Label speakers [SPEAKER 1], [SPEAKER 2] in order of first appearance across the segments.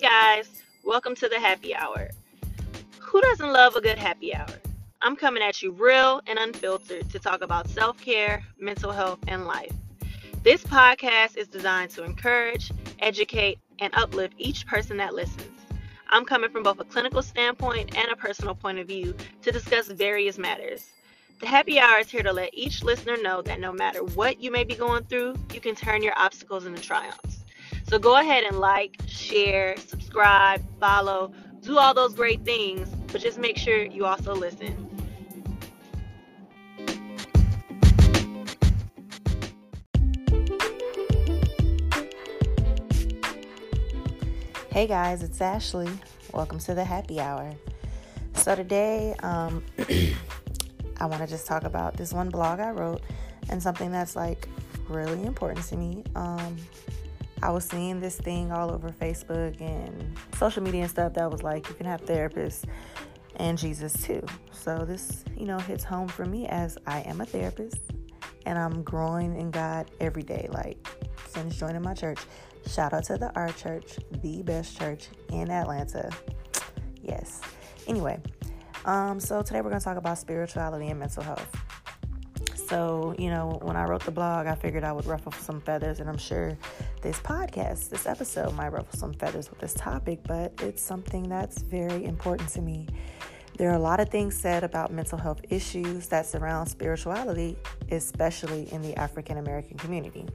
[SPEAKER 1] Hey guys, welcome to the happy hour. Who doesn't love a good happy hour? I'm coming at you real and unfiltered to talk about self care, mental health, and life. This podcast is designed to encourage, educate, and uplift each person that listens. I'm coming from both a clinical standpoint and a personal point of view to discuss various matters. The happy hour is here to let each listener know that no matter what you may be going through, you can turn your obstacles into triumphs. So go ahead and like, share, subscribe, follow, do all those great things, but just make sure you also listen.
[SPEAKER 2] Hey guys, it's Ashley. Welcome to the happy hour. So today, um, I want to just talk about this one blog I wrote and something that's like really important to me. Um, I was seeing this thing all over Facebook and social media and stuff that was like you can have therapists and Jesus too. So this, you know, hits home for me as I am a therapist and I'm growing in God every day. Like since joining my church, Shout out to the Our Church, the best church in Atlanta. Yes. Anyway, um, so today we're going to talk about spirituality and mental health. So, you know, when I wrote the blog, I figured I would ruffle some feathers, and I'm sure this podcast, this episode might ruffle some feathers with this topic, but it's something that's very important to me there are a lot of things said about mental health issues that surround spirituality, especially in the African American community.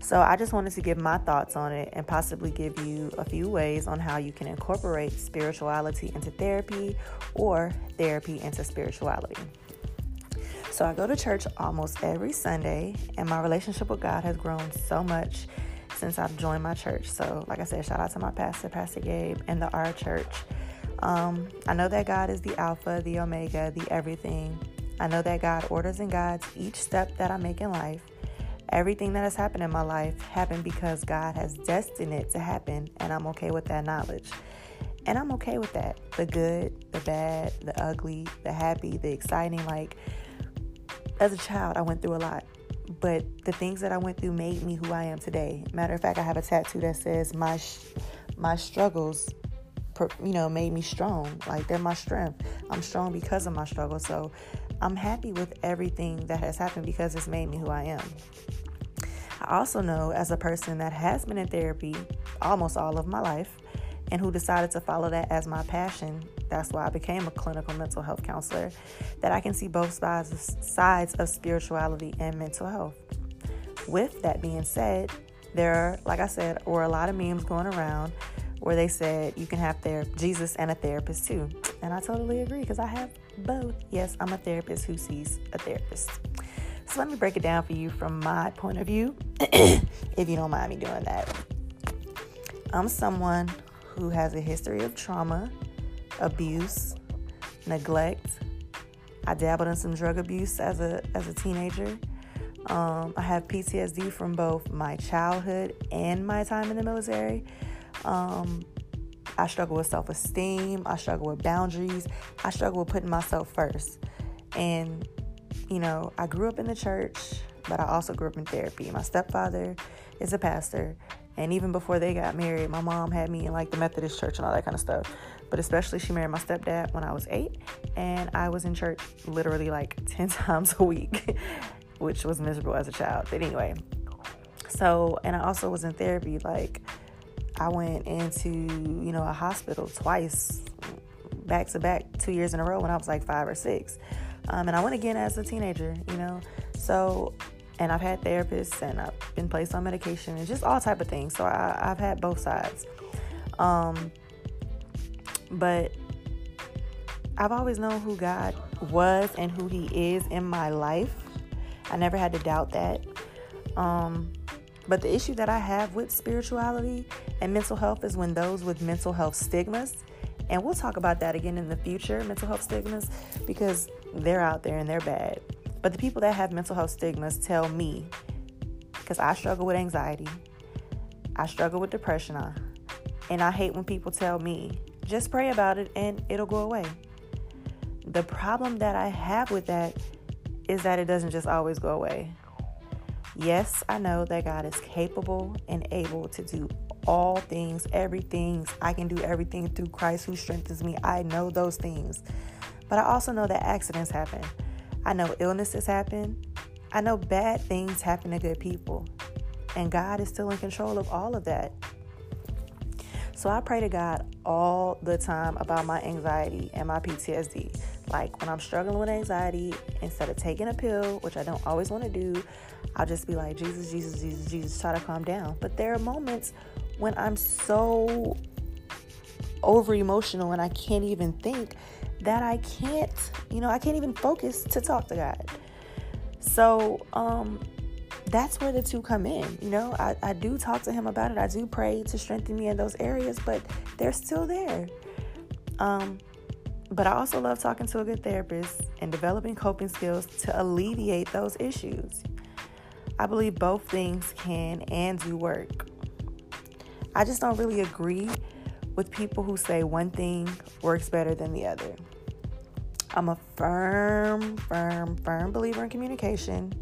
[SPEAKER 2] So, I just wanted to give my thoughts on it and possibly give you a few ways on how you can incorporate spirituality into therapy or therapy into spirituality. So, I go to church almost every Sunday, and my relationship with God has grown so much since I've joined my church. So, like I said, shout out to my pastor, Pastor Gabe, and the R Church. Um, I know that God is the Alpha, the Omega, the everything. I know that God orders and guides each step that I make in life. Everything that has happened in my life happened because God has destined it to happen, and I'm okay with that knowledge. And I'm okay with that. The good, the bad, the ugly, the happy, the exciting. Like, as a child, I went through a lot. But the things that I went through made me who I am today. Matter of fact, I have a tattoo that says, My, my struggles you know, made me strong. Like they're my strength. I'm strong because of my struggle. So I'm happy with everything that has happened because it's made me who I am. I also know as a person that has been in therapy almost all of my life and who decided to follow that as my passion, that's why I became a clinical mental health counselor, that I can see both sides sides of spirituality and mental health. With that being said, there, are, like I said, were a lot of memes going around where they said you can have ther- Jesus and a therapist too. And I totally agree because I have both. Yes, I'm a therapist who sees a therapist. So let me break it down for you from my point of view, if you don't mind me doing that. I'm someone who has a history of trauma, abuse, neglect. I dabbled in some drug abuse as a as a teenager. Um, I have PTSD from both my childhood and my time in the military. Um, I struggle with self esteem. I struggle with boundaries. I struggle with putting myself first. And, you know, I grew up in the church, but I also grew up in therapy. My stepfather is a pastor. And even before they got married, my mom had me in like the Methodist church and all that kind of stuff. But especially, she married my stepdad when I was eight. And I was in church literally like 10 times a week, which was miserable as a child. But anyway, so, and I also was in therapy like, I went into, you know, a hospital twice, back to back, two years in a row when I was like five or six. Um, and I went again as a teenager, you know. So, and I've had therapists and I've been placed on medication and just all type of things. So I, have had both sides. Um, but I've always known who God was and who He is in my life. I never had to doubt that. Um, but the issue that I have with spirituality and mental health is when those with mental health stigmas, and we'll talk about that again in the future, mental health stigmas, because they're out there and they're bad. But the people that have mental health stigmas tell me, because I struggle with anxiety, I struggle with depression, uh, and I hate when people tell me, just pray about it and it'll go away. The problem that I have with that is that it doesn't just always go away. Yes, I know that God is capable and able to do all things, everything. I can do everything through Christ who strengthens me. I know those things. But I also know that accidents happen. I know illnesses happen. I know bad things happen to good people. And God is still in control of all of that. So I pray to God all the time about my anxiety and my PTSD. Like when I'm struggling with anxiety, instead of taking a pill, which I don't always want to do, I'll just be like, Jesus, Jesus, Jesus, Jesus, try to calm down. But there are moments when I'm so over emotional and I can't even think that I can't, you know, I can't even focus to talk to God. So, um, that's where the two come in. You know, I, I do talk to him about it. I do pray to strengthen me in those areas, but they're still there. Um, but I also love talking to a good therapist and developing coping skills to alleviate those issues. I believe both things can and do work. I just don't really agree with people who say one thing works better than the other. I'm a firm, firm, firm believer in communication.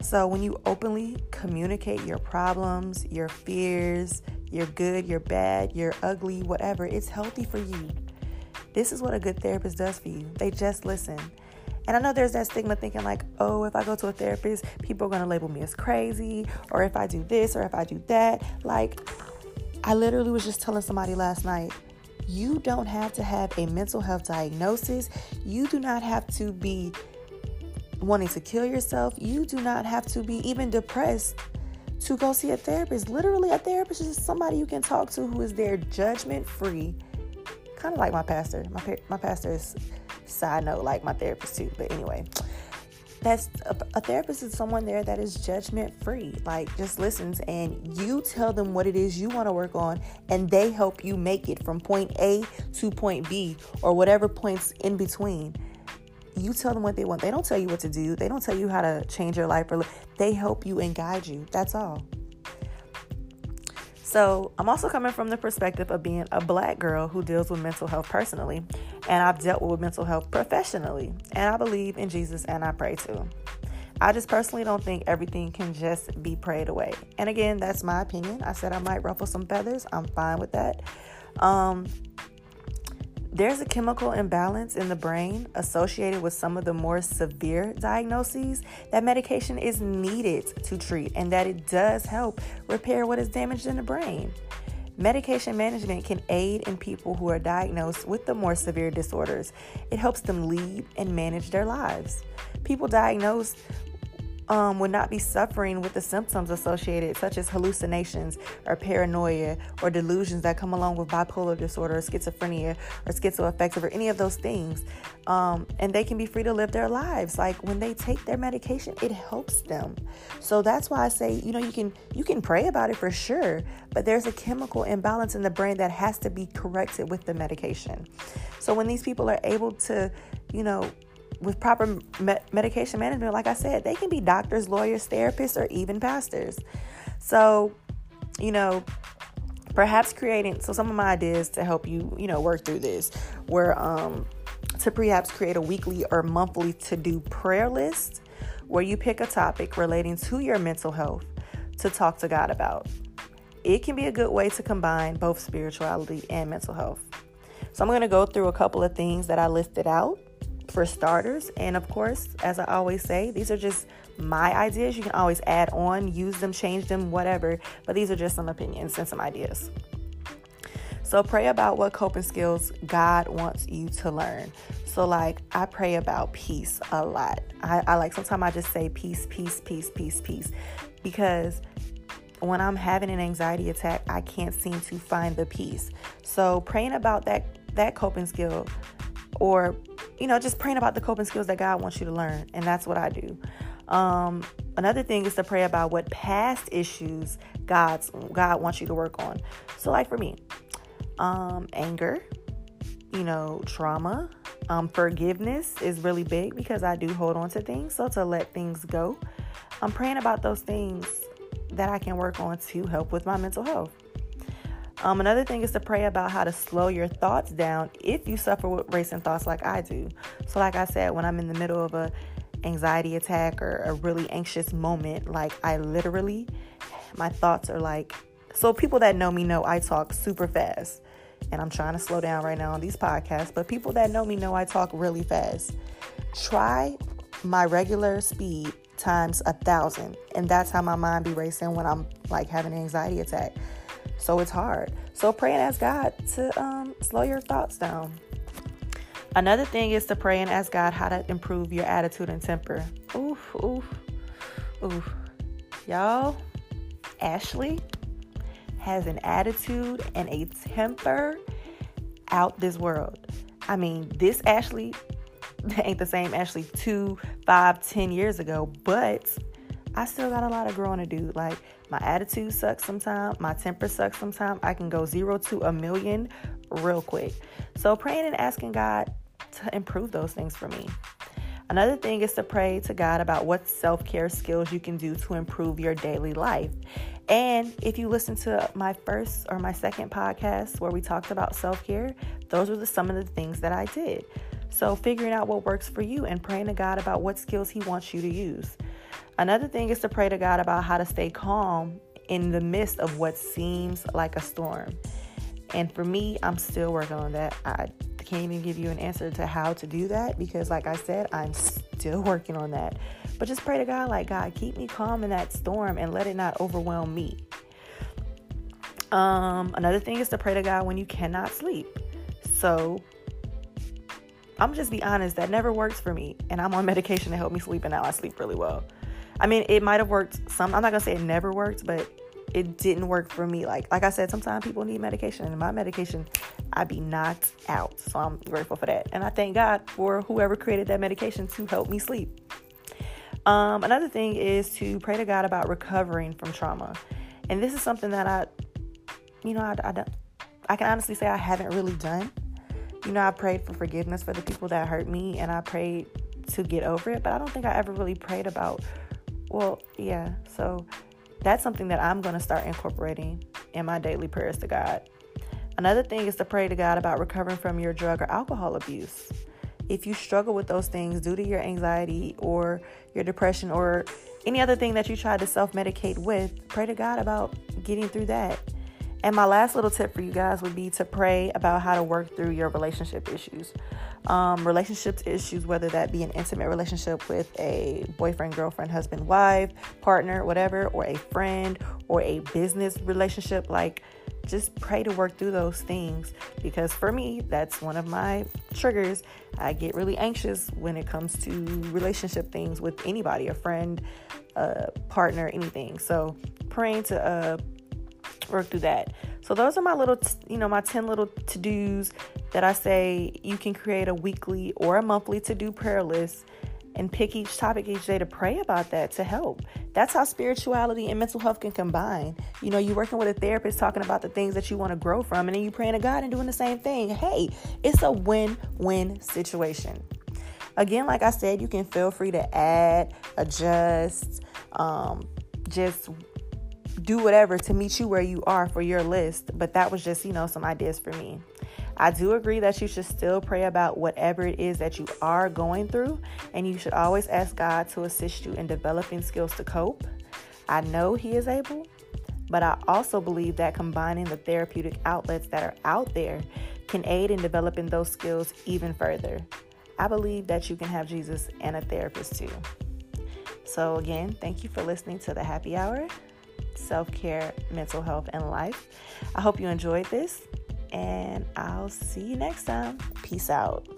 [SPEAKER 2] So when you openly communicate your problems, your fears, your good, your bad, your ugly, whatever, it's healthy for you. This is what a good therapist does for you. They just listen. And I know there's that stigma thinking, like, oh, if I go to a therapist, people are to label me as crazy, or if I do this, or if I do that. Like, I literally was just telling somebody last night, you don't have to have a mental health diagnosis. You do not have to be wanting to kill yourself. You do not have to be even depressed to go see a therapist. Literally, a therapist is somebody you can talk to who is there judgment free. Kind of like my pastor. My, my pastor is, side note, like my therapist too. But anyway, that's a, a, therapist is someone there that is judgment free like just listens and you tell them what it is you want to work on and they help you make it from point a to point b or whatever points in between. You tell them what they want. They don't tell you what to do. They don't tell you how to change your life or they help you and guide you. That's all. So, I'm also coming from the perspective of being a black girl who deals with mental health personally, and I've dealt with mental health professionally, and I believe in Jesus and I pray too. I just personally don't think everything can just be prayed away. And again, that's my opinion. I said I might ruffle some feathers. I'm fine with that. Um, there's a chemical imbalance in the brain associated with some of the more severe diagnoses that medication is needed to treat and that it does help repair what is damaged in the brain. Medication management can aid in people who are diagnosed with the more severe disorders. It helps them lead and manage their lives. People diagnosed um, would not be suffering with the symptoms associated, such as hallucinations or paranoia or delusions that come along with bipolar disorder or schizophrenia or schizoaffective or any of those things. Um, and they can be free to live their lives. Like when they take their medication, it helps them. So that's why I say, you know, you can you can pray about it for sure, but there's a chemical imbalance in the brain that has to be corrected with the medication. So when these people are able to, you know, with proper me- medication management, like I said, they can be doctors, lawyers, therapists, or even pastors. So, you know, perhaps creating so some of my ideas to help you, you know, work through this were um to perhaps create a weekly or monthly to-do prayer list where you pick a topic relating to your mental health to talk to God about. It can be a good way to combine both spirituality and mental health. So I'm going to go through a couple of things that I listed out for starters. And of course, as I always say, these are just my ideas. You can always add on, use them, change them, whatever. But these are just some opinions and some ideas. So pray about what coping skills God wants you to learn. So, like, I pray about peace a lot. I, I like sometimes I just say peace, peace, peace, peace, peace. Because when I'm having an anxiety attack, I can't seem to find the peace. So praying about that that coping skill or you know just praying about the coping skills that god wants you to learn and that's what i do. Um, another thing is to pray about what past issues god's god wants you to work on. So like for me um, anger you know trauma um, forgiveness is really big because i do hold on to things. So to let things go i'm praying about those things that i can work on to help with my mental health um, another thing is to pray about how to slow your thoughts down if you suffer with racing thoughts like I do. So, like I said, when I'm in the middle of a anxiety attack or a really anxious moment, like I literally, my thoughts are like So, people that know me know I talk super fast. And I'm trying to slow down right now on these podcasts. But people that know me know I talk really fast. Try my regular speed times a thousand. And that's how my mind be racing when I'm like having an anxiety attack. So it's hard. So pray and ask God to um, slow your thoughts down. Another thing is to pray and ask God how to improve your attitude and temper. Oof, oof, oof. Y'all, Ashley has an attitude and a temper out this world. I mean, this Ashley ain't the same Ashley two, five, ten years ago, but I still got a lot of growing to do. Like my attitude sucks sometimes, my temper sucks sometimes. I can go zero to a million real quick. So praying and asking God to improve those things for me. Another thing is to pray to God about what self care skills you can do to improve your daily life. And if you listen to my first or my second podcast where we talked about self care, those were the, some of the things that I did. So, figuring out what works for you and praying to God about what skills He wants you to use. Another thing is to pray to God about how to stay calm in the midst of what seems like a storm. And for me, I'm still working on that. I can't even give you an answer to how to do that because, like I said, I'm still working on that. But just pray to God, like, God, keep me calm in that storm and let it not overwhelm me. Um, another thing is to pray to God when you cannot sleep. So I'm just be honest, that never works for me. And I'm on medication to help me sleep, and now I sleep really well. I mean, it might have worked some. I'm not gonna say it never worked, but it didn't work for me. Like like I said, sometimes people need medication, and my medication, I'd be knocked out. So I'm grateful for that, and I thank God for whoever created that medication to help me sleep. Um, another thing is to pray to God about recovering from trauma, and this is something that I, you know, I, I don't. I can honestly say I haven't really done. You know, I prayed for forgiveness for the people that hurt me, and I prayed to get over it, but I don't think I ever really prayed about well, yeah. So that's something that I'm going to start incorporating in my daily prayers to God. Another thing is to pray to God about recovering from your drug or alcohol abuse. If you struggle with those things due to your anxiety or your depression or any other thing that you try to self medicate with, pray to God about getting through that. And my last little tip for you guys would be to pray about how to work through your relationship issues. Um, relationships issues, whether that be an intimate relationship with a boyfriend, girlfriend, husband, wife, partner, whatever, or a friend, or a business relationship, like just pray to work through those things because for me, that's one of my triggers. I get really anxious when it comes to relationship things with anybody, a friend, a partner, anything. So praying to uh, work through that. So those are my little, you know, my 10 little to-dos that I say you can create a weekly or a monthly to-do prayer list and pick each topic each day to pray about that to help. That's how spirituality and mental health can combine. You know, you're working with a therapist talking about the things that you want to grow from, and then you praying to God and doing the same thing. Hey, it's a win-win situation. Again, like I said, you can feel free to add, adjust, um, just do whatever to meet you where you are for your list, but that was just, you know, some ideas for me. I do agree that you should still pray about whatever it is that you are going through, and you should always ask God to assist you in developing skills to cope. I know He is able, but I also believe that combining the therapeutic outlets that are out there can aid in developing those skills even further. I believe that you can have Jesus and a therapist too. So, again, thank you for listening to the happy hour self care, mental health, and life. I hope you enjoyed this, and I'll see you next time. Peace out.